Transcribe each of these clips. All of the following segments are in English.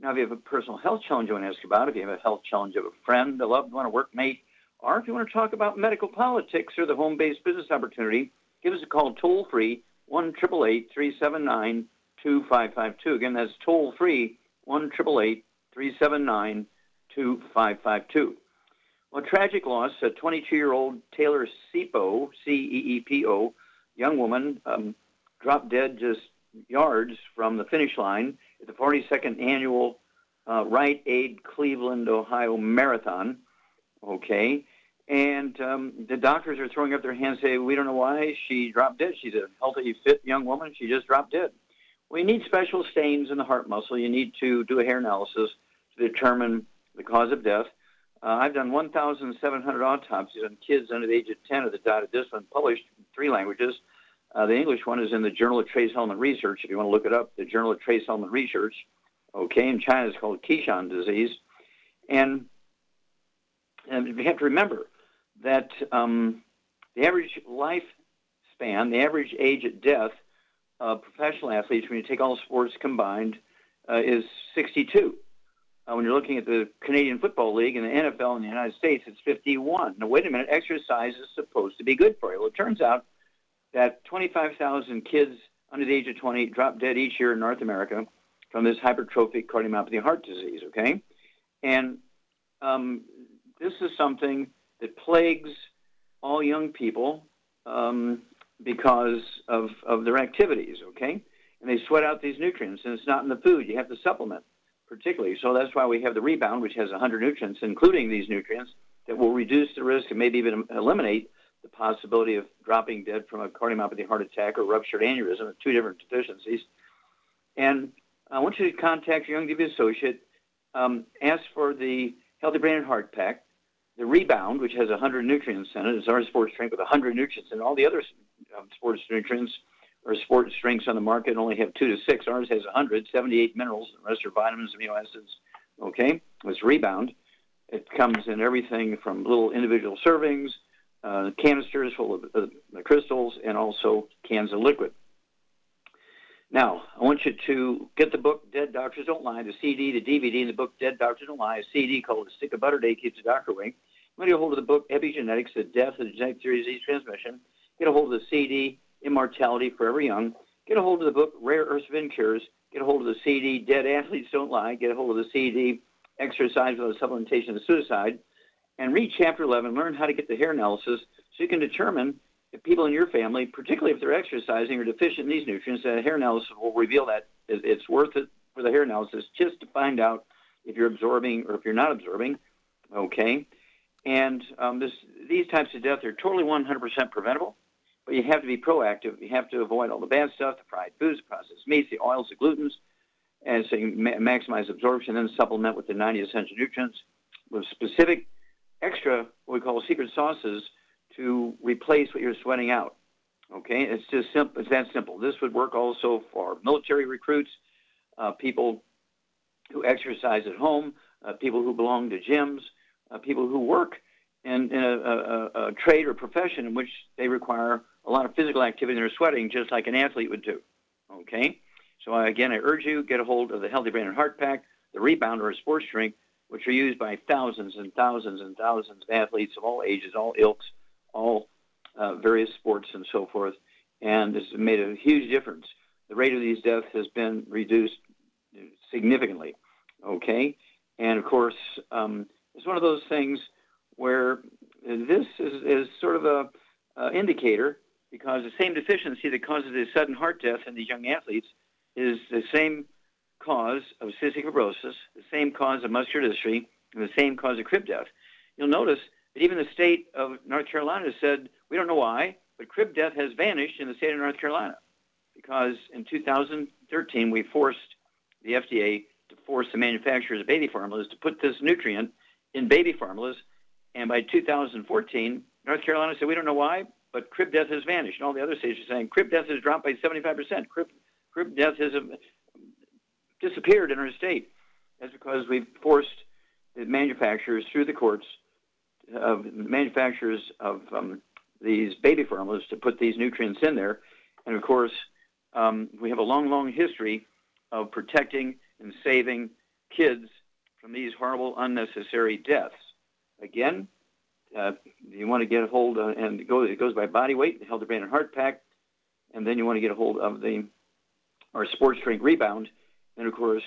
Now, if you have a personal health challenge you want to ask about, if you have a health challenge of a friend, a loved one, a workmate, or if you want to talk about medical politics or the home-based business opportunity, give us a call toll free, 1 379 2552. Again, that's toll free, 1 379 2552. Well, tragic loss. A 22-year-old Taylor Ceepo, C-E-E-P-O, young woman, um, dropped dead just yards from the finish line the 42nd annual uh, Rite Aid Cleveland, Ohio Marathon. Okay. And um, the doctors are throwing up their hands, saying, "We don't know why she dropped dead. She's a healthy, fit young woman. She just dropped dead." We need special stains in the heart muscle. You need to do a hair analysis to determine the cause of death. Uh, I've done 1,700 autopsies on kids under the age of 10 that died of this one, published in three languages. Uh, the English one is in the Journal of Trace Element Research. If you want to look it up, the Journal of Trace Element Research. Okay, in China it's called Keshan disease. And, and we have to remember that um, the average lifespan, the average age at death of professional athletes, when you take all sports combined, uh, is 62 uh, when you're looking at the Canadian Football League and the NFL in the United States, it's 51. Now, wait a minute, exercise is supposed to be good for you. Well, it turns out that 25,000 kids under the age of 20 drop dead each year in North America from this hypertrophic cardiomyopathy heart disease, okay? And um, this is something that plagues all young people um, because of, of their activities, okay? And they sweat out these nutrients, and it's not in the food. You have to supplement particularly. So that's why we have the rebound, which has 100 nutrients, including these nutrients, that will reduce the risk and maybe even eliminate the possibility of dropping dead from a cardiomyopathy heart attack or ruptured aneurysm, two different deficiencies. And I want you to contact your Youngevity associate, um, ask for the Healthy Brain and Heart Pack, the Rebound, which has 100 nutrients in it. it, is our sports drink with 100 nutrients, and all the other um, sports nutrients or sports drinks on the market only have two to six. Ours has 100, 78 minerals. The rest are vitamins, amino acids. Okay, it's Rebound. It comes in everything from little individual servings, uh, canisters full of uh, crystals, and also cans of liquid. Now, I want you to get the book Dead Doctors Don't Lie, the CD, the DVD, and the book Dead Doctors Don't Lie, a CD called A Stick of Butter Day Keeps the Doctor Away. Get a hold of the book Epigenetics, The Death of the Genetic Theory of Disease Transmission. Get a hold of the CD, Immortality Forever Young. Get a hold of the book Rare Earth of Cures. Get a hold of the CD Dead Athletes Don't Lie. Get a hold of the CD Exercise Without Supplementation of Suicide. And read Chapter 11. Learn how to get the hair analysis so you can determine if people in your family, particularly if they're exercising or deficient in these nutrients, that hair analysis will reveal that it's worth it for the hair analysis just to find out if you're absorbing or if you're not absorbing. Okay. And um, this, these types of death are totally 100% preventable. But you have to be proactive. You have to avoid all the bad stuff, the fried foods, the processed meats, the oils, the glutens, and so you ma- maximize absorption, then supplement with the 90 essential nutrients with specific extra, what we call secret sauces, to replace what you're sweating out. Okay, it's just simple. It's that simple. This would work also for military recruits, uh, people who exercise at home, uh, people who belong to gyms, uh, people who work in, in a, a, a, trade or profession in which they require a lot of physical activity and they're sweating just like an athlete would do. Okay? So again, I urge you, get a hold of the Healthy Brain and Heart Pack, the Rebounder, or a sports drink, which are used by thousands and thousands and thousands of athletes of all ages, all ilks, all uh, various sports and so forth. And has made a huge difference. The rate of these deaths has been reduced significantly. Okay, and of course, um, it's one of those things where this is, is sort of a uh, indicator because the same deficiency that causes a sudden heart death in these young athletes is the same cause of cystic fibrosis, the same cause of muscular dystrophy, and the same cause of crib death. You'll notice that even the state of North Carolina said, we don't know why, but crib death has vanished in the state of North Carolina because in 2013 we forced the FDA to force the manufacturers of baby formulas to put this nutrient in baby formulas. And by 2014, North Carolina said, we don't know why, but crib death has vanished. And all the other states are saying crib death has dropped by 75%. Crib, crib death has disappeared in our state. That's because we've forced the manufacturers through the courts of manufacturers of um, these baby formulas to put these nutrients in there. And of course, um, we have a long, long history of protecting and saving kids from these horrible, unnecessary deaths. Again, uh, you want to get a hold of, and it goes, it goes by body weight, the Healthy Brain and Heart Pack, and then you want to get a hold of the our sports drink rebound, and of course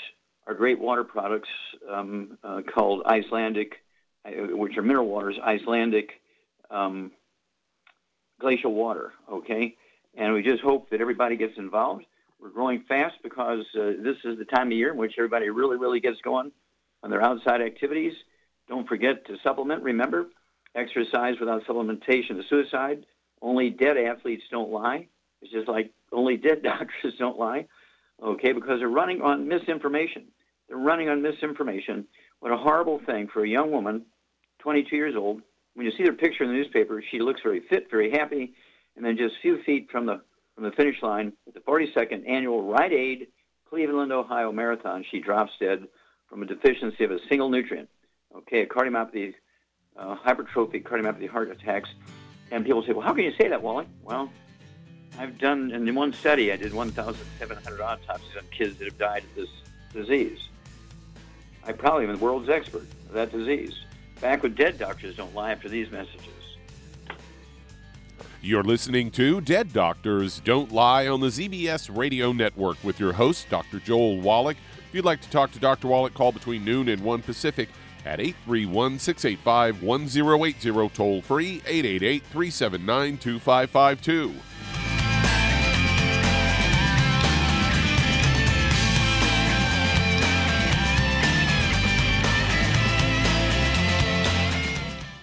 our great water products um, uh, called Icelandic, uh, which are mineral waters, Icelandic um, glacial water. Okay, and we just hope that everybody gets involved. We're growing fast because uh, this is the time of year in which everybody really, really gets going on their outside activities. Don't forget to supplement. Remember, exercise without supplementation is suicide. Only dead athletes don't lie. It's just like only dead doctors don't lie. Okay, because they're running on misinformation. They're running on misinformation. What a horrible thing for a young woman, 22 years old. When you see her picture in the newspaper, she looks very fit, very happy, and then just a few feet from the from the finish line at the 42nd annual Rite Aid Cleveland, Ohio Marathon, she drops dead from a deficiency of a single nutrient. Okay, a cardiomyopathy, uh, hypertrophy cardiomyopathy heart attacks. And people say, well, how can you say that, Wally? Well, I've done, in one study, I did 1,700 autopsies on kids that have died of this disease. I probably am the world's expert of that disease. Back when dead doctors don't lie after these messages. You're listening to Dead Doctors Don't Lie on the ZBS Radio Network with your host, Dr. Joel Wallach. If you'd like to talk to Dr. Wallach, call between noon and 1 Pacific at 831 685 1080, toll free 888 379 2552.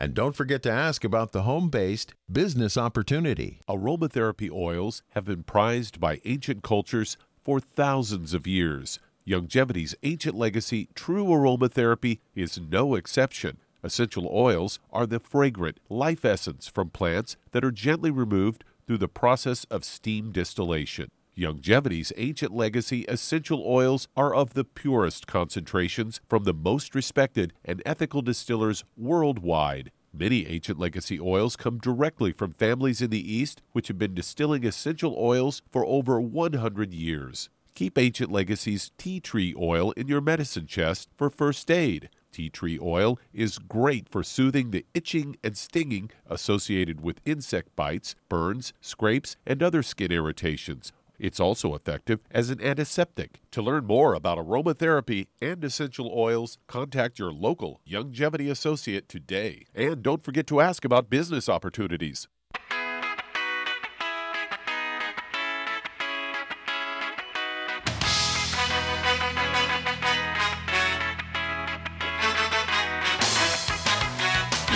And don't forget to ask about the home based business opportunity. Aromatherapy oils have been prized by ancient cultures for thousands of years. Youngevity's ancient legacy, true aromatherapy, is no exception. Essential oils are the fragrant life essence from plants that are gently removed through the process of steam distillation. Youngevity's ancient legacy essential oils are of the purest concentrations from the most respected and ethical distillers worldwide. Many ancient legacy oils come directly from families in the East which have been distilling essential oils for over 100 years. Keep Ancient Legacy's tea tree oil in your medicine chest for first aid. Tea tree oil is great for soothing the itching and stinging associated with insect bites, burns, scrapes, and other skin irritations. It's also effective as an antiseptic. To learn more about aromatherapy and essential oils, contact your local Youngevity associate today. And don't forget to ask about business opportunities.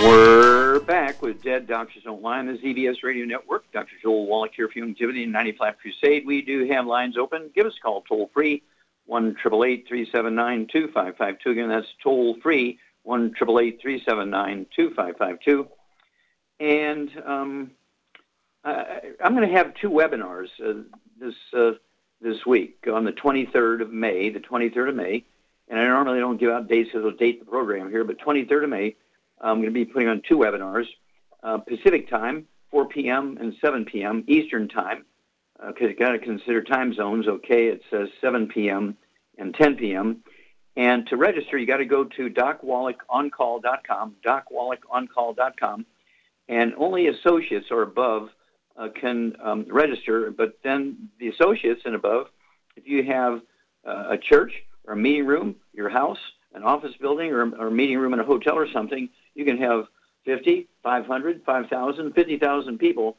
Word back with Dead Doctors Don't Lie on the ZBS Radio Network. Dr. Joel Wallach here for Youngevity and 90 Flat Crusade. We do have lines open. Give us a call toll free, 1 379 2552. Again, that's toll free, 1 379 2552. And um, I, am going to have two webinars uh, this, uh, this week on the 23rd of May, the 23rd of May. And I normally don't give out dates because it'll date the program here, but 23rd of May I'm going to be putting on two webinars uh, Pacific time, 4 p.m. and 7 p.m. Eastern time, because uh, you got to consider time zones. Okay, it says 7 p.m. and 10 p.m. And to register, you got to go to docwallachoncall.com, docwallachoncall.com, and only associates or above uh, can um, register. But then the associates and above, if you have uh, a church or a meeting room, your house, an office building, or, or a meeting room in a hotel or something, you can have 50, 500, 5,000, 50,000 people.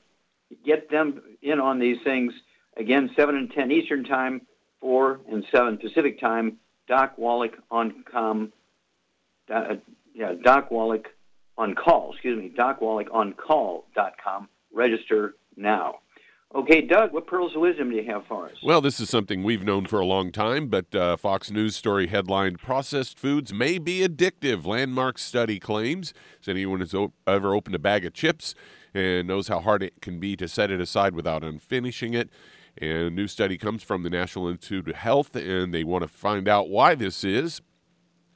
Get them in on these things. Again, 7 and 10 Eastern Time, 4 and 7 Pacific Time. Doc Wallach on com. Uh, yeah, Doc Wallach on call. Excuse me, Doc Wallach on call.com. Register now. Okay, Doug, what pearls of wisdom do you have for us? Well, this is something we've known for a long time, but uh, Fox News story headlined Processed Foods May Be Addictive. Landmark study claims. Has anyone has ever opened a bag of chips and knows how hard it can be to set it aside without unfinishing it? And a new study comes from the National Institute of Health, and they want to find out why this is.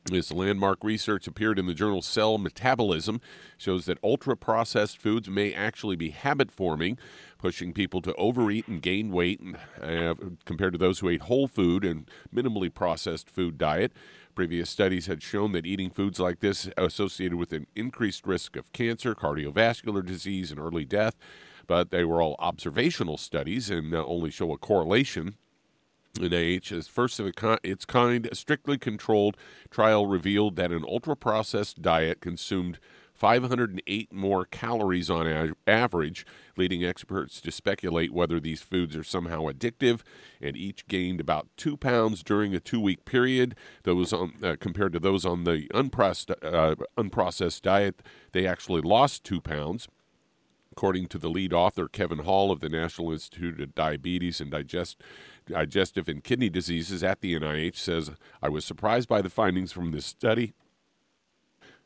This landmark research appeared in the journal Cell Metabolism, shows that ultra processed foods may actually be habit forming, pushing people to overeat and gain weight uh, compared to those who ate whole food and minimally processed food diet. Previous studies had shown that eating foods like this associated with an increased risk of cancer, cardiovascular disease, and early death, but they were all observational studies and uh, only show a correlation NIH, as first of its kind, a strictly controlled trial revealed that an ultra processed diet consumed 508 more calories on average, leading experts to speculate whether these foods are somehow addictive. And each gained about two pounds during a two-week period. Those on, uh, compared to those on the unprocessed, uh, unprocessed diet, they actually lost two pounds. According to the lead author, Kevin Hall of the National Institute of Diabetes and Digest, Digestive and Kidney Diseases at the NIH, says, I was surprised by the findings from this study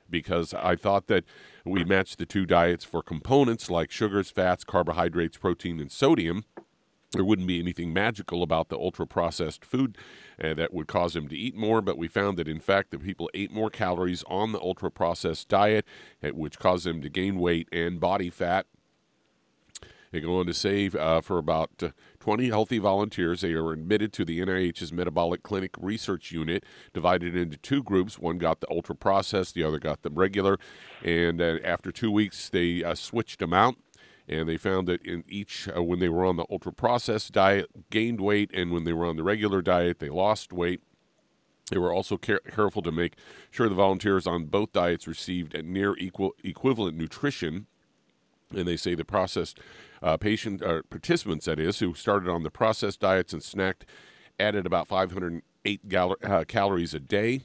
because I thought that we matched the two diets for components like sugars, fats, carbohydrates, protein, and sodium. There wouldn't be anything magical about the ultra processed food uh, that would cause them to eat more, but we found that in fact the people ate more calories on the ultra processed diet, which caused them to gain weight and body fat they go on to say uh, for about uh, 20 healthy volunteers, they are admitted to the NIH's Metabolic Clinic Research Unit, divided into two groups. One got the ultra processed, the other got the regular. And uh, after two weeks, they uh, switched them out. And they found that in each, uh, when they were on the ultra processed diet, gained weight, and when they were on the regular diet, they lost weight. They were also care- careful to make sure the volunteers on both diets received near equal equivalent nutrition and they say the processed uh, patient uh, participants, that is, who started on the processed diets and snacked, added about 508 gal- uh, calories a day.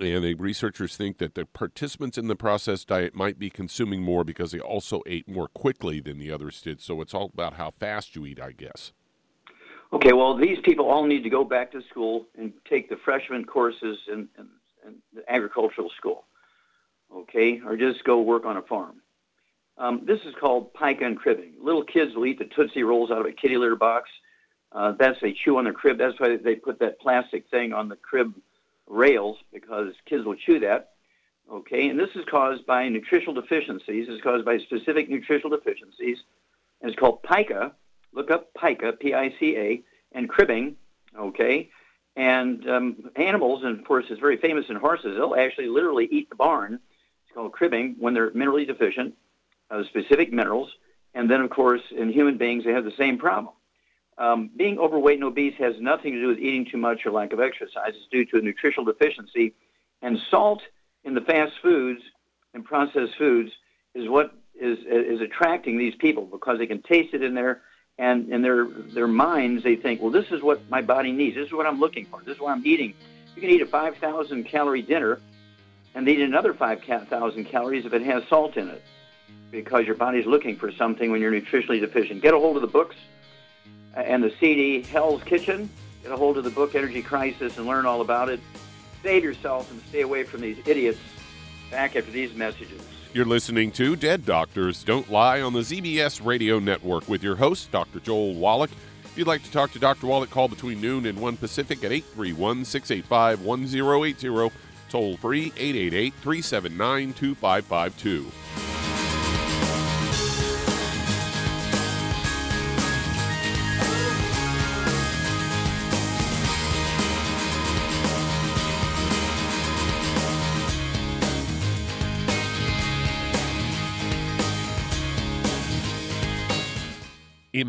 And the researchers think that the participants in the processed diet might be consuming more because they also ate more quickly than the others did. So it's all about how fast you eat, I guess. Okay, well, these people all need to go back to school and take the freshman courses in, in, in the agricultural school, okay, or just go work on a farm. Um, this is called pica and cribbing. Little kids will eat the Tootsie Rolls out of a kitty litter box. Uh, that's they chew on their crib. That's why they put that plastic thing on the crib rails because kids will chew that. Okay, and this is caused by nutritional deficiencies. It's caused by specific nutritional deficiencies, and it's called pica. Look up pica, P-I-C-A, and cribbing. Okay, and um, animals, and of course, it's very famous in horses. They'll actually literally eat the barn. It's called cribbing when they're minerally deficient uh, specific minerals. And then, of course, in human beings, they have the same problem. Um, being overweight and obese has nothing to do with eating too much or lack of exercise. It's due to a nutritional deficiency. And salt in the fast foods and processed foods is what is, is attracting these people because they can taste it in their and in their their minds they think, well, this is what my body needs. This is what I'm looking for. This is what I'm eating. You can eat a 5,000 calorie dinner and eat another 5,000 calories if it has salt in it. Because your body's looking for something when you're nutritionally deficient. Get a hold of the books and the CD Hell's Kitchen. Get a hold of the book Energy Crisis and learn all about it. Save yourself and stay away from these idiots. Back after these messages. You're listening to Dead Doctors Don't Lie on the ZBS Radio Network with your host, Dr. Joel Wallach. If you'd like to talk to Dr. Wallach, call between noon and 1 Pacific at 831 685 1080. Toll free 888 379 2552.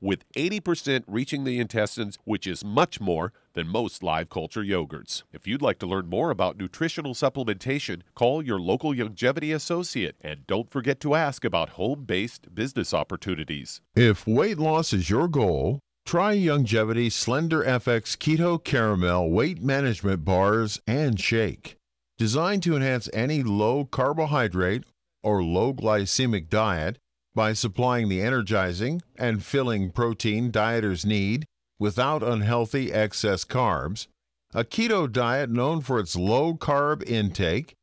with 80% reaching the intestines, which is much more than most live culture yogurts. If you'd like to learn more about nutritional supplementation, call your local Youngevity associate and don't forget to ask about home based business opportunities. If weight loss is your goal, try Youngevity Slender FX Keto Caramel Weight Management Bars and Shake. Designed to enhance any low carbohydrate or low glycemic diet, by supplying the energizing and filling protein dieters need without unhealthy excess carbs, a keto diet known for its low carb intake,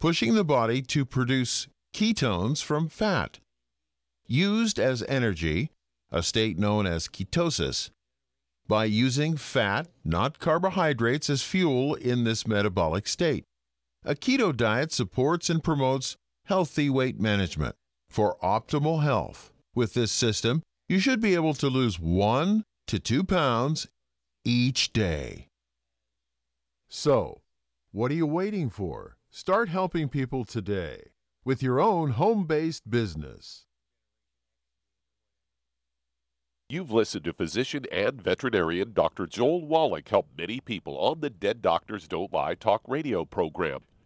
pushing the body to produce ketones from fat. Used as energy, a state known as ketosis, by using fat, not carbohydrates, as fuel in this metabolic state. A keto diet supports and promotes healthy weight management for optimal health. With this system, you should be able to lose one to two pounds each day. So, what are you waiting for? Start helping people today with your own home based business. You've listened to physician and veterinarian Dr. Joel Wallach help many people on the Dead Doctors Don't Lie talk radio program.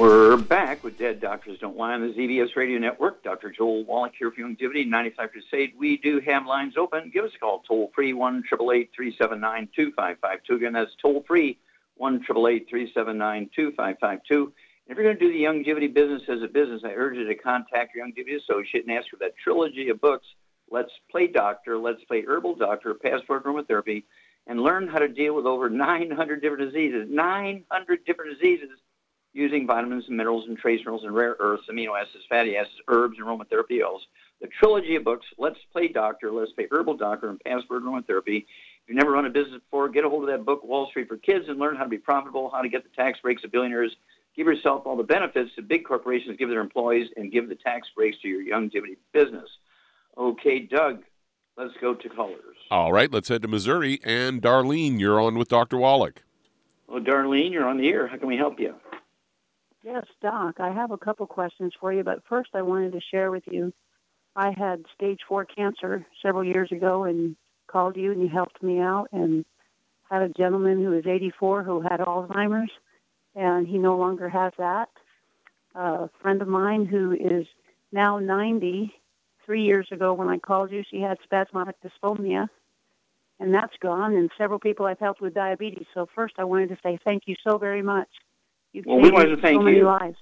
We're back with Dead Doctors Don't Lie on the ZBS Radio Network. Dr. Joel Wallach here for Youngevity, 95 Crusade. We do have lines open. Give us a call, toll free, 1 379 2552. Again, that's toll free, 1 379 2552. If you're going to do the Youngevity business as a business, I urge you to contact your Youngevity associate and ask for that trilogy of books, Let's Play Doctor, Let's Play Herbal Doctor, Passport Aromatherapy, and learn how to deal with over 900 different diseases. 900 different diseases using vitamins and minerals and trace minerals and rare earths, amino acids, fatty acids, herbs, and aromatherapy oils. The trilogy of books, Let's Play Doctor, Let's Play Herbal Doctor, and Password Aromatherapy. If you've never run a business before, get a hold of that book, Wall Street for Kids, and learn how to be profitable, how to get the tax breaks of billionaires, give yourself all the benefits that big corporations give their employees, and give the tax breaks to your young, Youngevity business. Okay, Doug, let's go to callers. All right, let's head to Missouri. And Darlene, you're on with Dr. Wallach. Well, Darlene, you're on the air. How can we help you? Yes, Doc. I have a couple questions for you, but first I wanted to share with you. I had stage four cancer several years ago and called you and you helped me out and had a gentleman who was 84 who had Alzheimer's and he no longer has that. A friend of mine who is now 90, three years ago when I called you, she had spasmodic dysphonia and that's gone and several people I've helped with diabetes. So first I wanted to say thank you so very much. You've Well, we wanted to thank so you. lives.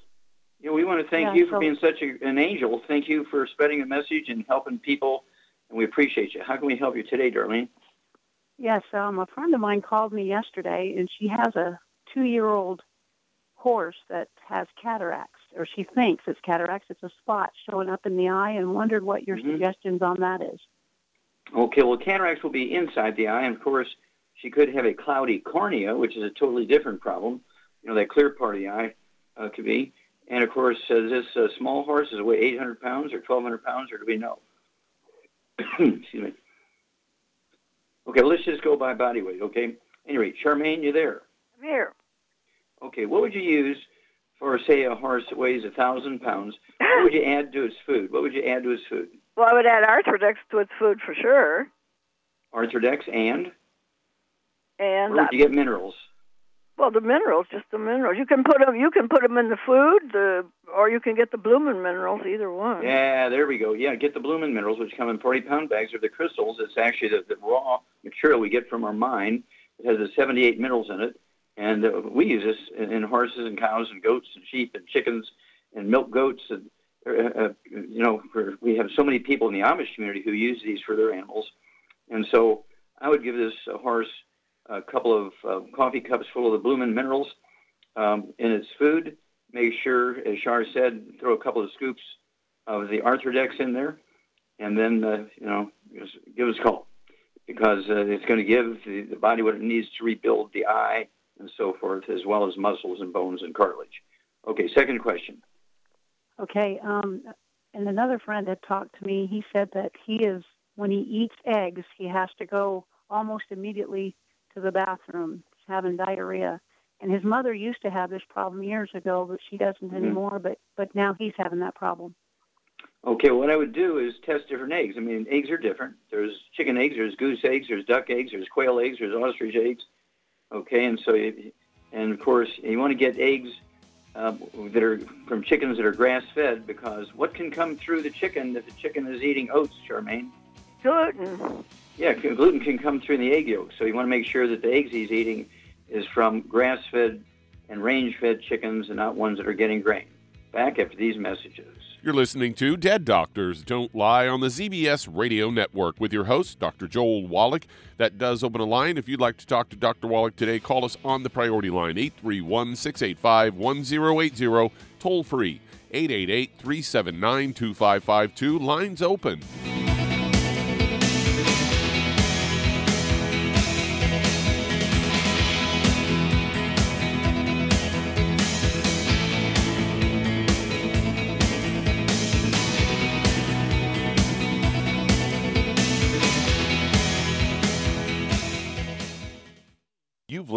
Yeah, we want to thank Yeah, you for so- being such a, an angel. Thank you for spreading a message and helping people, and we appreciate you. How can we help you today, Darlene? Yes, um, a friend of mine called me yesterday, and she has a two-year-old horse that has cataracts, or she thinks it's cataracts. It's a spot showing up in the eye, and wondered what your Mhm. suggestions on that is. Okay, well, cataracts will be inside the eye, and of course, she could have a cloudy cornea, which is a totally different problem. You know, that clear part of the eye uh, could be. And of course, uh, this uh, small horse is weigh 800 pounds or 1,200 pounds, or do we know? Excuse me. Okay, let's just go by body weight, okay? Anyway, Charmaine, you there? I'm here. Okay, what would you use for, say, a horse that weighs a 1,000 pounds? What would you add to its food? What would you add to its food? Well, I would add Arthrodex to its food for sure. Arthrodex and? And Where would you get minerals? Well, the minerals, just the minerals. You can put them. You can put them in the food, the, or you can get the bloomin' minerals. Either one. Yeah, there we go. Yeah, get the bloomin' minerals, which come in 40 pound bags, or the crystals. It's actually the, the raw material we get from our mine. It has the 78 minerals in it. And uh, we use this in, in horses and cows and goats and sheep and chickens and milk goats. And, uh, uh, you know, for, we have so many people in the Amish community who use these for their animals. And so I would give this uh, horse a couple of uh, coffee cups full of the bloomin' minerals um, in its food. Make sure, as Shar said, throw a couple of scoops of the Arthrodex in there, and then uh, you know give us a call because uh, it's going to give the, the body what it needs to rebuild the eye and so forth, as well as muscles and bones and cartilage. Okay, second question. Okay, um, and another friend had talked to me. He said that he is when he eats eggs, he has to go almost immediately to the bathroom. He's having diarrhea. And his mother used to have this problem years ago, but she doesn't Mhm. anymore. But but now he's having that problem. Okay, what I would do is test different eggs. I mean, eggs are different. There's chicken eggs, there's goose eggs, there's duck eggs, there's quail eggs, there's ostrich eggs. Okay, and so, you, and of course, you want to get eggs uh, that are from chickens that are grass fed because what can come through the chicken if the chicken is eating oats, Charmaine? Gluten. Yeah, gluten can come through in the egg yolk, so you want to make sure that the eggs he's eating is from grass fed and range fed chickens and not ones that are getting grain. Back after these messages. You're listening to Dead Doctors Don't Lie on the ZBS Radio Network with your host, Dr. Joel Wallach. That does open a line. If you'd like to talk to Dr. Wallach today, call us on the priority line, 831 685 1080, toll free, 888 379 2552. Lines open.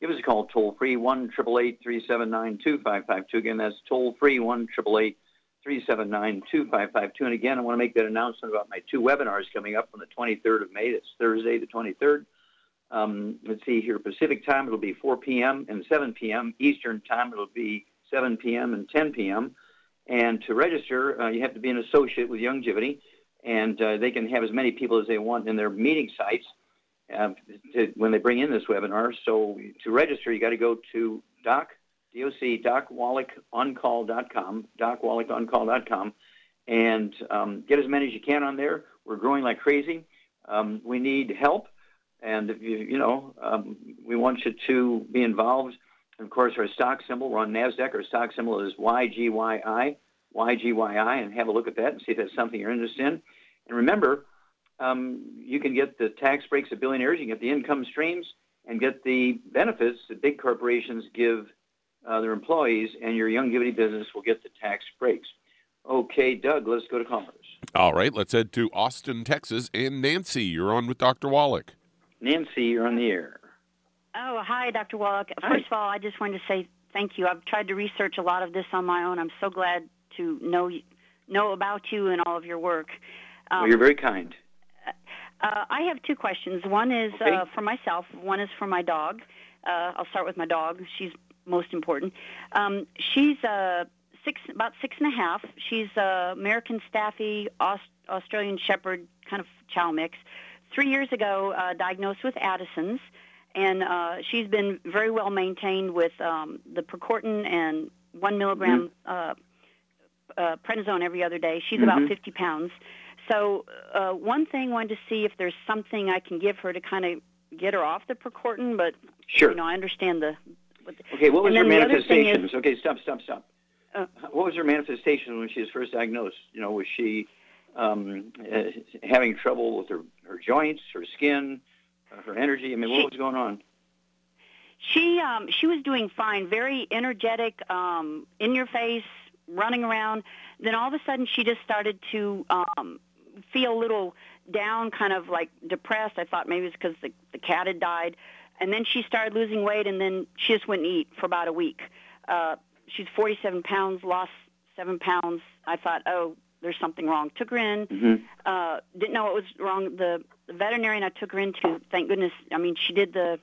Give us a call toll free, 1 379 2552. Again, that's toll free, 1 379 2552. And again, I want to make that announcement about my two webinars coming up on the 23rd of May. That's Thursday, the 23rd. Um, let's see here, Pacific time, it'll be 4 p.m. and 7 p.m. Eastern time, it'll be 7 p.m. and 10 p.m. And to register, uh, you have to be an associate with Youngevity, and uh, they can have as many people as they want in their meeting sites uh, to, when they bring in this webinar. So to register, you got to go to doc, doc, docwallachoncall.com, docwallachoncall.com, and um, get as many as you can on there. We're growing like crazy. Um, we need help, and you, you know, um, we want you to be involved. And of course, our stock symbol, we're on NASDAQ. Our stock symbol is YGYI, YGYI, and have a look at that and see if that's something you're interested in. And remember, um, you can get the tax breaks of billionaires, you can get the income streams, and get the benefits that big corporations give uh, their employees, and your young, Youngevity business will get the tax breaks. Okay, Doug, let's go to callers. All right, let's head to Austin, Texas. And Nancy, you're on with Dr. Wallach. Nancy, you're on the air. Oh, hi, Dr. Wallach. Hi. First of all, I just wanted to say thank you. I've tried to research a lot of this on my own. I'm so glad to know know about you and all of your work. Um, well, you're very kind. Uh, I have two questions. One is Okay. uh, for myself. One is for my dog. Uh, I'll start with my dog. She's most important. Um, she's uh, six, about six and a half. She's uh, American Staffy, Aust- Australian Shepherd, kind of chow mix. Three years ago, uh, diagnosed with Addison's, and uh, she's been very well maintained with um, the Percorten and one milligram uh, uh, prednisone every other day. She's about Mhm. 50 pounds. So uh, one thing, wanted to see if there's something I can give her to kind of get her off the Percorten, but Sure. you know I understand the. What the Okay, what was her then the other thing is- manifestations? okay, stop, stop, stop. Uh, what was her manifestation when she was first diagnosed? You know, was she um, uh, having trouble with her, her joints, her skin, uh, her energy? I mean, what was going on? She um, she was doing fine, very energetic, um, in your face, running around. Then all of a sudden, she just started to um, feel a little down, kind of like depressed. I thought maybe it's because the the cat had died. And then she started losing weight, and then she just wouldn't eat for about a week. Uh, she's 47 pounds, lost seven pounds. I thought, oh, there's something wrong. Took her in. hmm uh, didn't know what was wrong. The, the veterinarian I took her into, thank goodness. I mean, she did the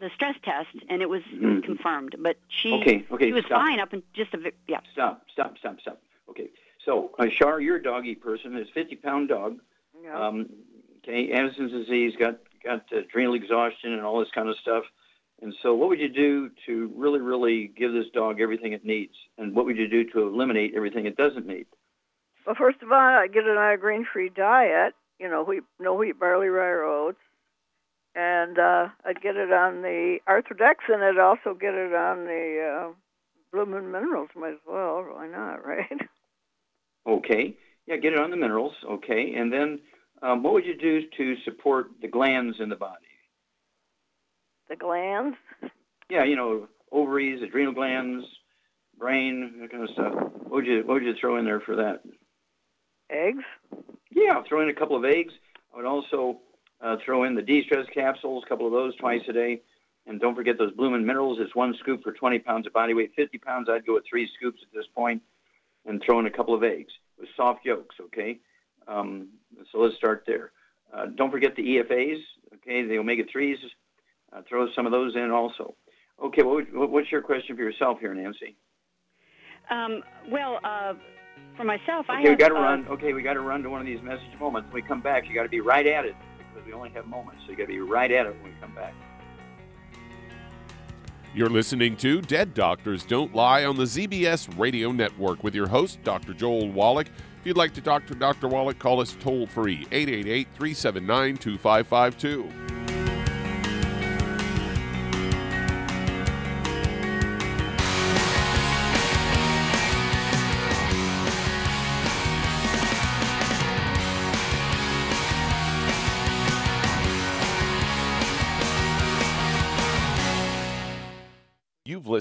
the stress test, and it was, it was Mhm. confirmed. But she Okay, okay, she was stop. fine up and just a vi- yeah. Stop, stop, stop, stop. Okay. So, uh, Shar, you're a doggy person. It's a 50 pound dog. Yeah. Um, okay, Addison's disease, got got adrenal exhaustion and all this kind of stuff. And so, what would you do to really, really give this dog everything it needs? And what would you do to eliminate everything it doesn't need? Well, first of all, I get it on a grain-free diet. You know, wheat, no wheat, barley, rye, or oats, and uh, I'd get it on the Arthrodex, and I'd also get it on the uh, Bloomin' Minerals. Might as well. Why not, right? Okay. Yeah, get it on the minerals. Okay. And then, um, what would you do to support the glands in the body? The glands. Yeah, you know, ovaries, adrenal glands, brain, that kind of stuff. What would you What would you throw in there for that? Eggs. Yeah, I'll throw in a couple of eggs. I would also uh, throw in the de-stress capsules, a couple of those twice a day. And don't forget those Bloomin' Minerals. It's one scoop for 20 pounds of body weight. 50 pounds, I'd go with three scoops at this point and throw in a couple of eggs with soft yolks, okay? Um, so let's start there. Uh, don't forget the EFAs, okay, the omega-3s. Uh, throw some of those in also. Okay, what would, what's your question for yourself here, Nancy? Um, well, uh, for myself, I Okay, we got to uh, run. Okay, we got to run to one of these message moments. When we come back, you got to be right at it because we only have moments. So you got to be right at it when we come back. You're listening to Dead Doctors Don't Lie on the ZBS Radio Network with your host, Dr. Joel Wallach. If you'd like to talk to Dr. Wallach, call us toll free 888 379 2552.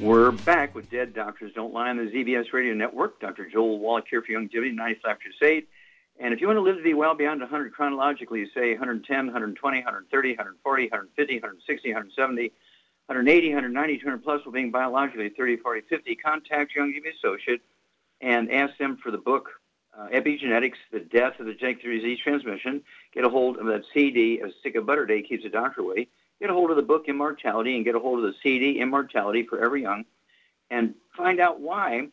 We're back with Dead Doctors Don't Lie on the ZBS Radio Network. Dr. Joel Wallach here for Youngevity, 95 Crusade. And if you want to live to be well beyond 100 chronologically, say 110, 120, 130, 140, 150, 160, 170, 180, 190, 200 plus, while being biologically 30, 40, 50, contact Youngevity Associate and ask them for the book uh, Epigenetics, The Death of the Genetic Disease Transmission. Get a hold of that CD, A Stick of Butter Day Keeps the Doctor Away get a hold of the book Immortality and get a hold of the CD Immortality Forever Young and find out why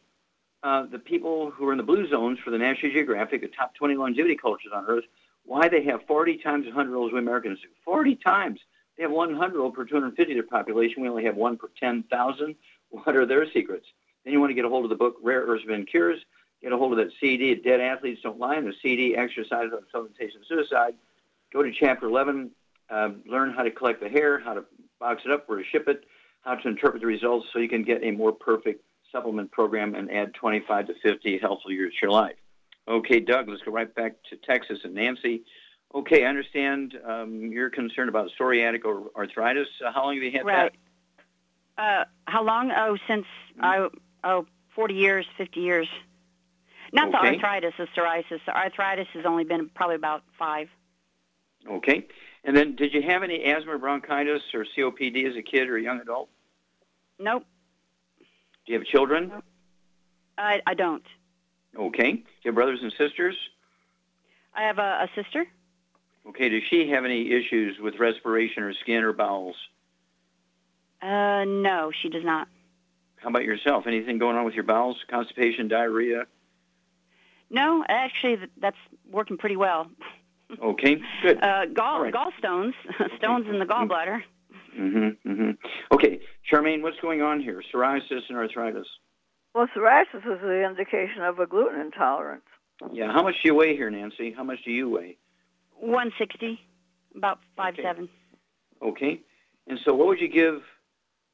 uh, the people who are in the blue zones for the National Geographic, the top 20 longevity cultures on Earth, why they have 40 times 100 year olds we Americans do. 40 times. They have 100 year old per 250 their population. We only have one per 10,000. What are their secrets? Then you want to get a hold of the book Rare Earths Forbidden Cures. Get a hold of that CD, Dead Athletes Don't Lie, and the CD, Exercise on Supplementation Suicide. Go to Chapter 11, uh, learn how to collect the hair, how to box it up, where to ship it, how to interpret the results so you can get a more perfect supplement program and add 25 to 50 healthful years to your life. Okay, Doug, let's go right back to Texas and Nancy. Okay, I understand um, you're concerned about psoriatic or arthritis. Uh, how long have you had right. that? Uh, how long? Oh, since I oh 40 years, 50 years. Not Okay. the arthritis, the psoriasis. The arthritis has only been probably about five. Okay. And then, did you have any asthma, or bronchitis, or COPD as a kid or a young adult? Nope, Do you have children? I, I don't. Okay. Do you have brothers and sisters? I have a, a sister. Okay. Does she have any issues with respiration or skin or bowels? Uh, no, she does not. How about yourself? Anything going on with your bowels? Constipation, diarrhea? No, actually, that's working pretty well. Okay. Good. Uh, gall All right. gallstones, stones in the gallbladder. Mm-hmm. Mm-hmm. Okay. Charmaine, what's going on here? Psoriasis and arthritis. Well, psoriasis is the indication of a gluten intolerance. Yeah. How much do you weigh here, Nancy? How much do you weigh? 160, about five seven. Okay. And so, what would you give?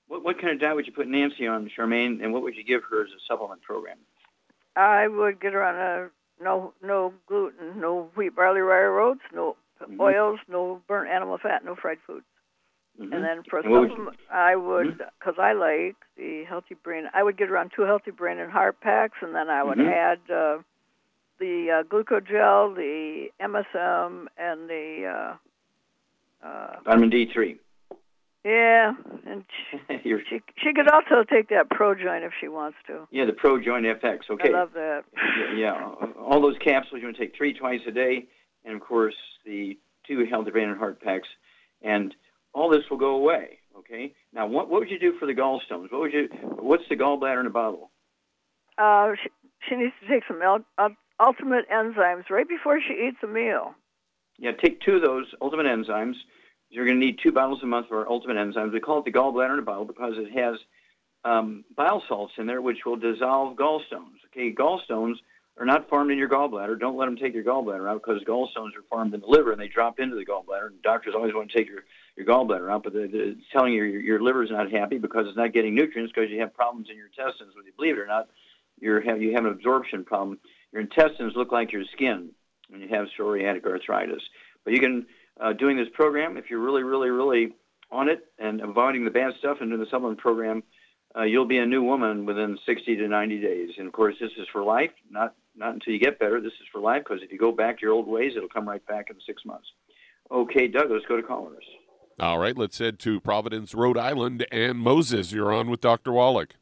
What, what kind of diet would you put Nancy on, Charmaine? And what would you give her as a supplement program? I would get her on a no no gluten, no wheat, barley, rye, oats, no Mm-hmm. oils, no burnt animal fat, no fried foods. Mhm. And then for would supplement, I would, Mm-hmm. because I like the healthy brain, I would get around two healthy brain and heart packs, and then I would Mhm. add uh, the uh, glucogel, the MSM, and the uh, uh, Vitamin D3. Yeah, and she, she she could also take that ProJoint if she wants to. yeah, the Pro Joint FX. Okay. I love that. yeah, yeah, all those capsules you want to take three twice a day, and of course the two healthy brain and heart packs, and all this will go away. Okay. Now, what what would you do for the gallstones? What would you? What's the gallbladder in a bottle? Uh, she, she needs to take some ul- ul- ultimate enzymes right before she eats a meal. Yeah, take two of those ultimate enzymes. You're going to need two bottles a month of our ultimate enzymes. We call it the gallbladder in a bottle because it has um, bile salts in there, which will dissolve gallstones. Okay, gallstones are not formed in your gallbladder. Don't let them take your gallbladder out because gallstones are formed in the liver and they drop into the gallbladder. And doctors always want to take your, your gallbladder out, but they- they're telling you your, your liver is not happy because it's not getting nutrients because you have problems in your intestines. Whether you believe it or not, you're have, you have an absorption problem. Your intestines look like your skin when you have psoriatic arthritis. But you can, uh, doing this program, if you're really, really, really on it and avoiding the bad stuff and doing the supplement program, uh, you'll be a new woman within 60 to 90 days. And of course, this is for life, not not until you get better. This is for life because if you go back to your old ways, it'll come right back in six months. Okay, Doug, let's go to callers. All right, let's head to Providence, Rhode Island. And Moses, you're on with Dr. Wallach.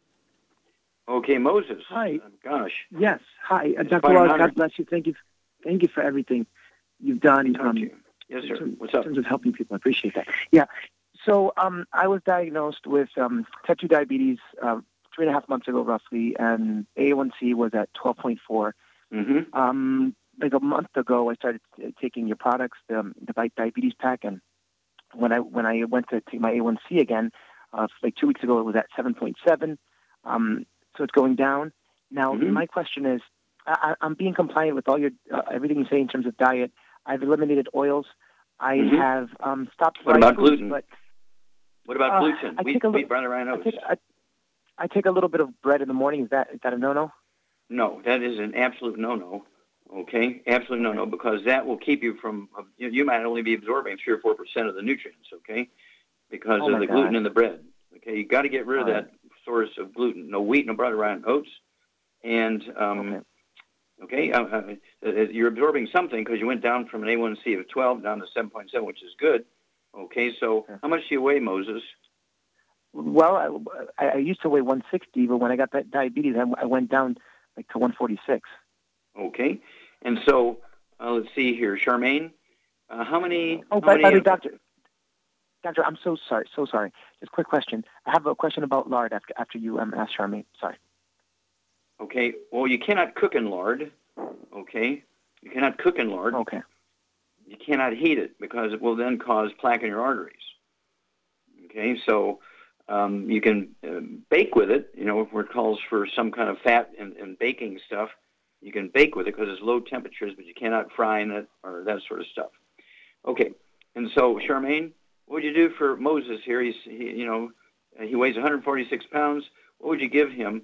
Okay, Moses. Hi. Gosh. Yes. Hi, uh, Dr. quite an Wallace. honor. God bless you. Thank you. Thank you for everything you've done. Um, Yes, sir. terms- What's up? In terms of helping people, I appreciate that. Yeah. So um, I was diagnosed with um, type 2 diabetes uh, three and a half months ago, roughly, and A1C was at 12.4. Mm-hmm. Um, like a month ago, I started uh, taking your products, the, the di- diabetes pack, and when I when I went to take my A1C again, uh, like two weeks ago, it was at 7.7. Um, so it's going down. Now, Mhm. my question is, I, I- I'm being compliant with all your uh, everything you say in terms of diet. I've eliminated oils. I Mhm. have um, stopped What about foods, gluten? but What about Uh, gluten? I Wheat, take a wheat, little- brown, rye, I oats. take I, I take a little bit of bread in the morning. Is that is that a no-no? No, that is an absolute no-no. Okay, absolute no-no because that will keep you from. You, you might only be absorbing three or four percent of the nutrients. Okay, because Oh, of the God. gluten in the bread. Okay, you got to get rid of All that source of gluten. No wheat, no rye, and oats. And um, okay, uh, uh, uh, you're absorbing something because you went down from an A1C of 12 down to 7.7, which is good. Okay, so how much do you weigh, Moses? Well, I, I used to weigh 160, but when I got that diabetes, I, I went down like to 146. Okay, and so uh, let's see here, Charmaine. Uh, how many? Oh, how by, many by the doctor, doctor, I'm so sorry, so sorry. Just a quick question. I have a question about lard after after you um, ask Charmaine. Sorry. Okay. Well, you cannot cook in lard. Okay. You cannot cook in lard. Okay. You cannot heat it because it will then cause plaque in your arteries. Okay. So um, you can uh, bake with it. You know, where it calls for some kind of fat and, and baking stuff. You can bake with it because it's low temperatures, but you cannot fry in it or that sort of stuff. Okay. And so, Charmaine, what would you do for Moses here? He's, he, you know, he weighs 146 pounds. What would you give him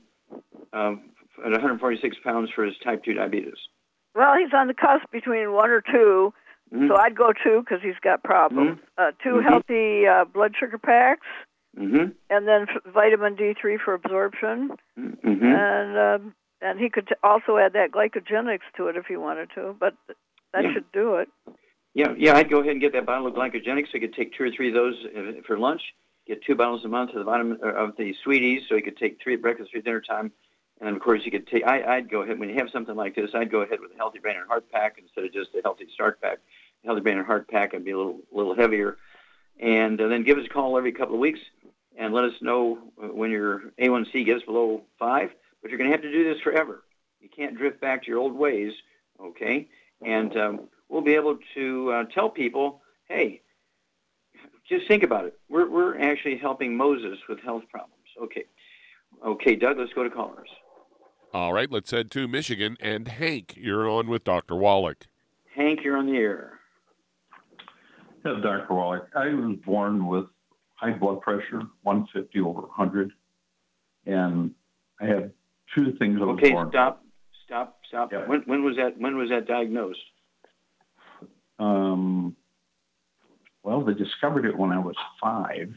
um, at 146 pounds for his type 2 diabetes? Well, he's on the cusp between one or 2 Mhm. so I'd go two because he's got problems. Uh, 2 Mhm. healthy uh, blood sugar packs, Mm-hmm. and then f- vitamin D3 for absorption, Mm-hmm. and um, and he could t- also add that glycogenics to it if he wanted to. But that Yeah. should do it. Yeah, yeah, I'd go ahead and get that bottle of glycogenics. So you could take two or three of those uh, for lunch. Get two bottles a month of the vitamin uh, of the sweeties, so he could take three at breakfast, three at dinner time, and of course you could take. I, I'd go ahead when you have something like this. I'd go ahead with a healthy brain and heart pack instead of just a healthy start pack. Healthy brain and heart pack would be a little little heavier, and uh, then give us a call every couple of weeks and let us know uh, when your A1C gets below five. But you're going to have to do this forever. You can't drift back to your old ways, okay? And um, we'll be able to uh, tell people, hey, just think about it. We're, we're actually helping Moses with health problems. Okay. Okay, Doug, let's go to callers. All right, let's head to Michigan. And Hank, you're on with Dr. Wallach. Hank, you're on the air. Yeah, Dr. Wallach. I was born with high blood pressure, 150 over 100, and I had two things I was Okay, born. stop, stop, stop. When, when was that? When was that diagnosed? Um, well, they discovered it when I was five.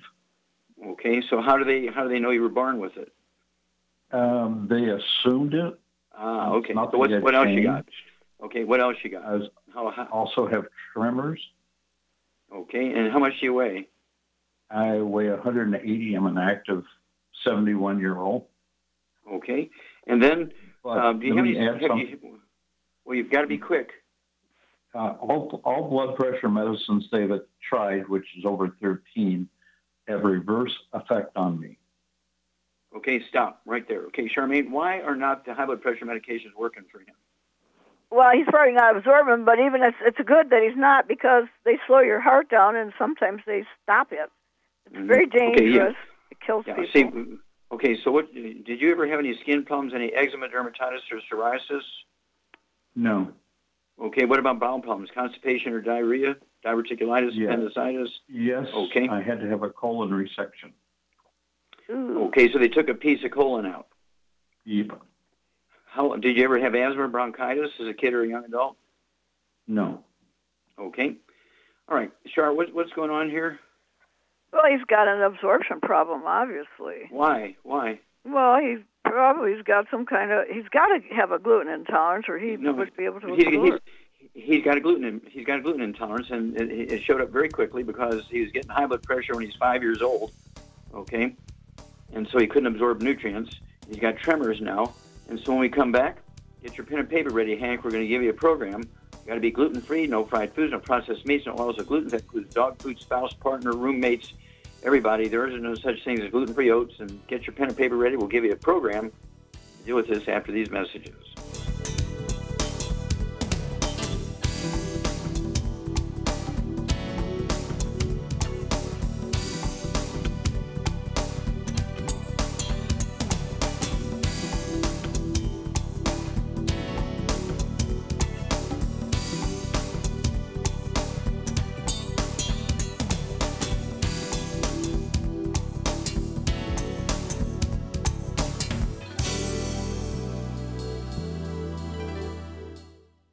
Okay, so how do they how do they know you were born with it? Um, they assumed it. Ah, okay. So what what else you got? Okay, what else you got? I was, How, how, also have tremors. okay, and how much do you weigh? I weigh 180. I'm an active 71 year old. Okay, and then um, do you have any? Have you, well, you've got to be quick. Uh, all, all blood pressure medicines they've tried, which is over 13, have reverse effect on me. Okay, stop right there. Okay, Charmaine, why are not the high blood pressure medications working for him? Well, he's probably not absorbing, but even it's it's good that he's not because they slow your heart down and sometimes they stop it. It's mm-hmm. very Okay, yeah. dangerous. It kills Yeah, people. see, mm, okay, so what did you ever have any skin problems, any eczema, dermatitis, or psoriasis? No. Okay, what about bowel problems, constipation or diarrhea, diverticulitis, Yes. appendicitis? Yes. Okay. I had to have a colon resection. Okay, so they took a piece of colon out. Yep. How did you ever have asthma or bronchitis as a kid or a young adult? No. Okay. All right, Char, what, what's going on here? Well, he's got an absorption problem, obviously. Why? Why? Well, he's probably he's got some kind of he's got to have a gluten intolerance, or he No, would be able to He, absorb. he's, he's got a gluten he's got a gluten intolerance, and it, it showed up very quickly because he was getting high blood pressure when he's five years old. Okay, and so he couldn't absorb nutrients. He's got tremors now, and so when we come back, get your pen and paper ready, Hank. We're going to give you a program. You got to be gluten free, no fried foods, no processed meats, no oils of gluten. That includes dog food, spouse, partner, roommates, everybody. There is no such thing as gluten free oats. And get your pen and paper ready. We'll give you a program. Deal with this after these messages.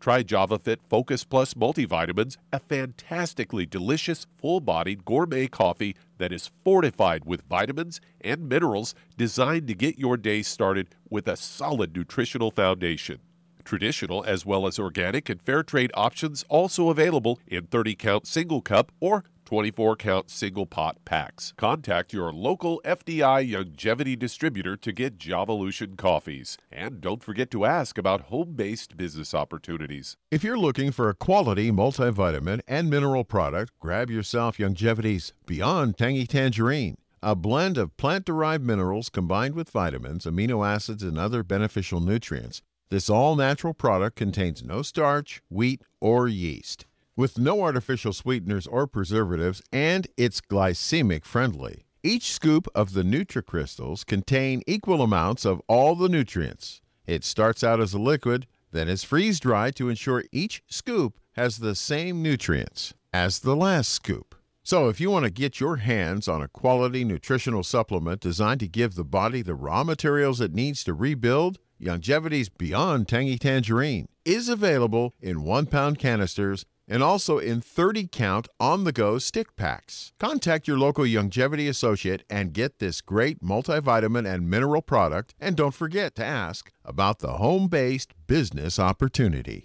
Try JavaFit Focus Plus multivitamins, a fantastically delicious, full bodied gourmet coffee that is fortified with vitamins and minerals designed to get your day started with a solid nutritional foundation. Traditional as well as organic and fair trade options also available in 30 count single cup or 24 count single pot packs. Contact your local FDI Youngevity distributor to get Javalution coffees. And don't forget to ask about home based business opportunities. If you're looking for a quality multivitamin and mineral product, grab yourself Youngevity's Beyond Tangy Tangerine. A blend of plant derived minerals combined with vitamins, amino acids, and other beneficial nutrients. This all natural product contains no starch, wheat, or yeast with no artificial sweeteners or preservatives, and it's glycemic friendly. Each scoop of the NutriCrystals contain equal amounts of all the nutrients. It starts out as a liquid, then is freeze dried to ensure each scoop has the same nutrients as the last scoop. So, if you want to get your hands on a quality nutritional supplement designed to give the body the raw materials it needs to rebuild, Youngevity's Beyond Tangy Tangerine is available in one pound canisters and also in 30 count on the go stick packs. Contact your local Youngevity associate and get this great multivitamin and mineral product. And don't forget to ask about the home based business opportunity.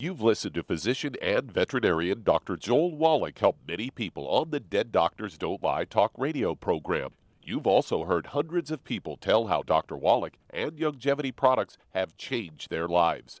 You've listened to physician and veterinarian Dr. Joel Wallach help many people on the Dead Doctors Don't Lie talk radio program. You've also heard hundreds of people tell how Dr. Wallach and Youngevity products have changed their lives.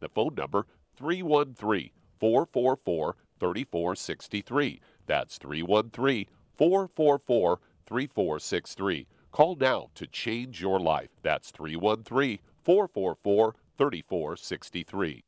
the phone number 313 444 3463. That's 313 444 3463. Call now to change your life. That's 313 444 3463.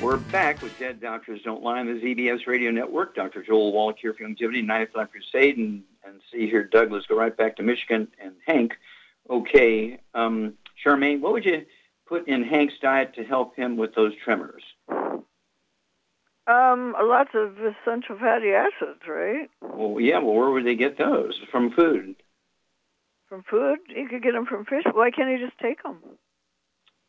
We're back with Dead Doctors Don't Lie on the ZBS Radio Network. Dr. Joel Wallach here for Youngevity, 90th Life Crusade, and, and see here, Douglas go right back to Michigan and Hank. Okay, um, Charmaine, what would you put in Hank's diet to help him with those tremors? Um, lots of essential fatty acids, right? Well, yeah, well, where would they get those? From food. From food? You could get them from fish. Why can't he just take them?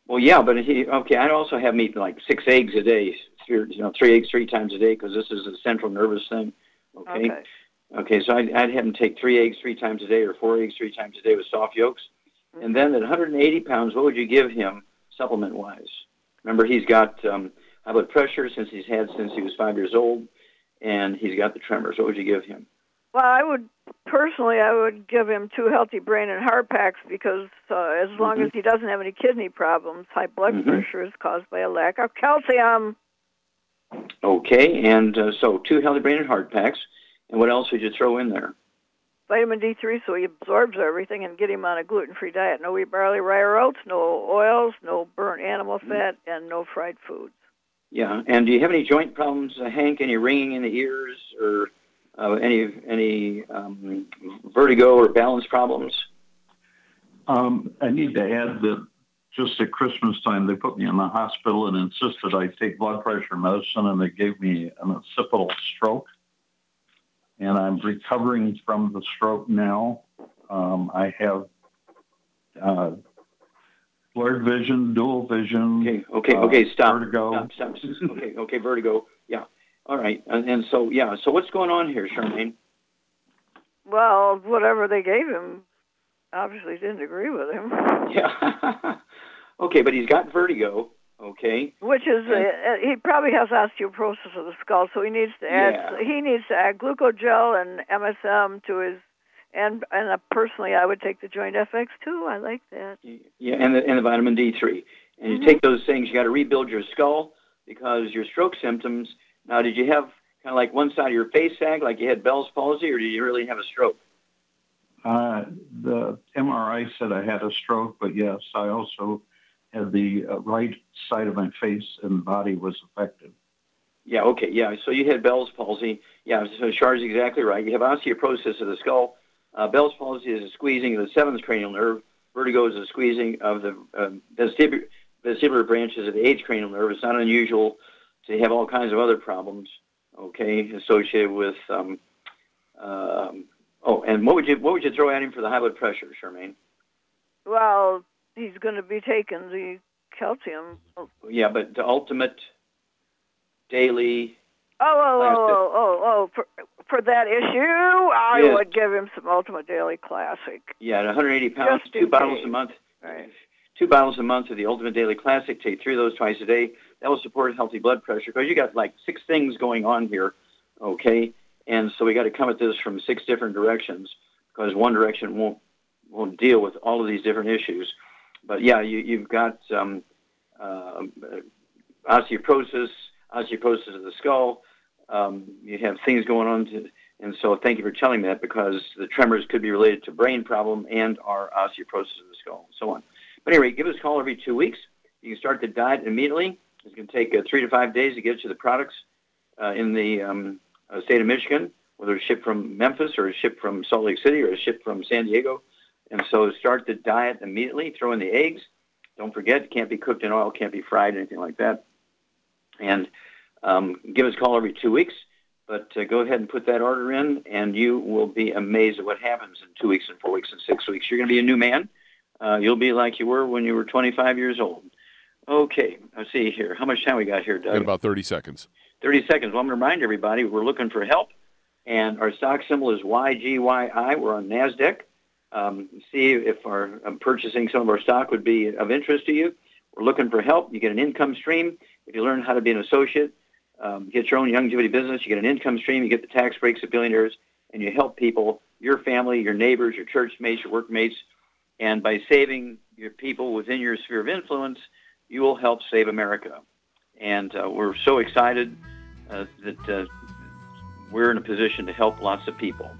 Well, yeah, but he okay. I'd also have me like six eggs a day, you know, three eggs three times a day because this is a central nervous thing. Okay. Okay. Okay, so I'd, I'd have him take three eggs three times a day or four eggs three times a day with soft yolks. And then at 180 pounds, what would you give him supplement wise? Remember, he's got um, high blood pressure since he's had since he was five years old, and he's got the tremors. What would you give him? Well, I would personally, I would give him two healthy brain and heart packs because uh, as long Mhm. as he doesn't have any kidney problems, high blood Mhm. pressure is caused by a lack of calcium. Okay, and uh, so two healthy brain and heart packs. And what else would you throw in there? Vitamin D3 so he absorbs everything and get him on a gluten-free diet. No wheat, barley, rye, or oats, no oils, no burnt animal fat, and no fried foods. Yeah, and do you have any joint problems, uh, Hank? Any ringing in the ears, or uh, any any um, vertigo or balance problems? Um, I need to add that just at Christmas time, they put me in the hospital and insisted I take blood pressure medicine, and they gave me an occipital stroke. And I'm recovering from the stroke now. Um, I have uh, blurred vision, dual vision. Okay, okay, uh, okay. Stop. Vertigo. Stop, stop. okay, okay. Vertigo. Yeah. All right. And, and so yeah. So what's going on here, Charmaine? Well, whatever they gave him obviously didn't agree with him. Yeah. okay, but he's got vertigo. Okay. Which is, uh, uh, he probably has osteoporosis of the skull, so he needs to add, Yeah. he needs to add glucogel and MSM to his, and and uh, personally, I would take the Joint FX too. I like that. Yeah, and the and the vitamin D3. And you take those things. You got to rebuild your skull because your stroke symptoms. Now, did you have kind of like one side of your face sag, like you had Bell's palsy, or did you really have a stroke? Uh, the MRI said I had a stroke, but yes, I also had the uh, right side of my face and body was affected. Yeah, okay, yeah. So you had Bell's palsy. Yeah, so Char's exactly right. You have osteoporosis of the skull. Uh, Bell's palsy is a squeezing of the seventh cranial nerve. Vertigo is a squeezing of the uh, vestibular, vestibular branches of the eighth cranial nerve. It's not unusual to have all kinds of other problems, okay, associated with. Um, um, oh, and what would you what would you throw at him for the high blood pressure, Charmaine? Well, he's going to be taking the calcium. Oh, Yeah, but the ultimate daily. oh, oh, oh, oh, oh! For, for that issue, I Yes. would give him some Ultimate Daily Classic. Yeah, at 180 pounds, Just two bottles a month. Right. Two bottles a month of the Ultimate Daily Classic. Take three of those twice a day. That will support healthy blood pressure because you got like six things going on here, okay? And so we got to come at this from six different directions because one direction won't won't deal with all of these different issues. But yeah, you, you've got um, uh, osteoporosis, osteoporosis of the skull. Um, you have things going on, to, and so thank you for telling me that because the tremors could be related to brain problem and our osteoporosis of the skull, and so on. But anyway, give us a call every two weeks. You can start the diet immediately. It's going to take uh, three to five days to get you the products uh, in the um, uh, state of Michigan, whether it's shipped from Memphis or shipped from Salt Lake City or shipped from San Diego. And so start the diet immediately. Throw in the eggs. Don't forget, it can't be cooked in oil, can't be fried, anything like that. And um, give us a call every two weeks. But uh, go ahead and put that order in, and you will be amazed at what happens in two weeks and four weeks and six weeks. You're going to be a new man. Uh, you'll be like you were when you were 25 years old. Okay, let's see here. How much time we got here, Doug? In about 30 seconds. 30 seconds. Well, I'm going to remind everybody we're looking for help, and our stock symbol is YGYI. We're on NASDAQ. Um, see if our um, purchasing some of our stock would be of interest to you. We're looking for help. You get an income stream. If you learn how to be an associate, um, get your own Youngevity business, you get an income stream, you get the tax breaks of billionaires, and you help people, your family, your neighbors, your church mates, your workmates. And by saving your people within your sphere of influence, you will help save America. And uh, we're so excited uh, that uh, we're in a position to help lots of people.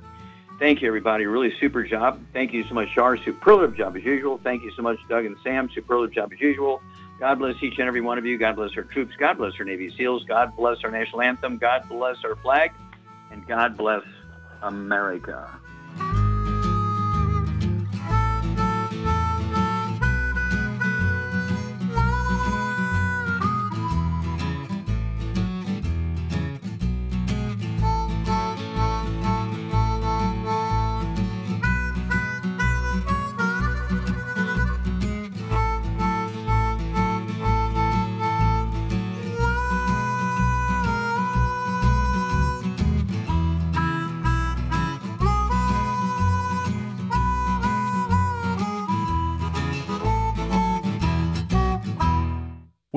Thank you, everybody. Really super job. Thank you so much, Shar. Superlative job as usual. Thank you so much, Doug and Sam. Superlative job as usual. God bless each and every one of you. God bless our troops. God bless our Navy SEALs. God bless our national anthem. God bless our flag. And God bless America.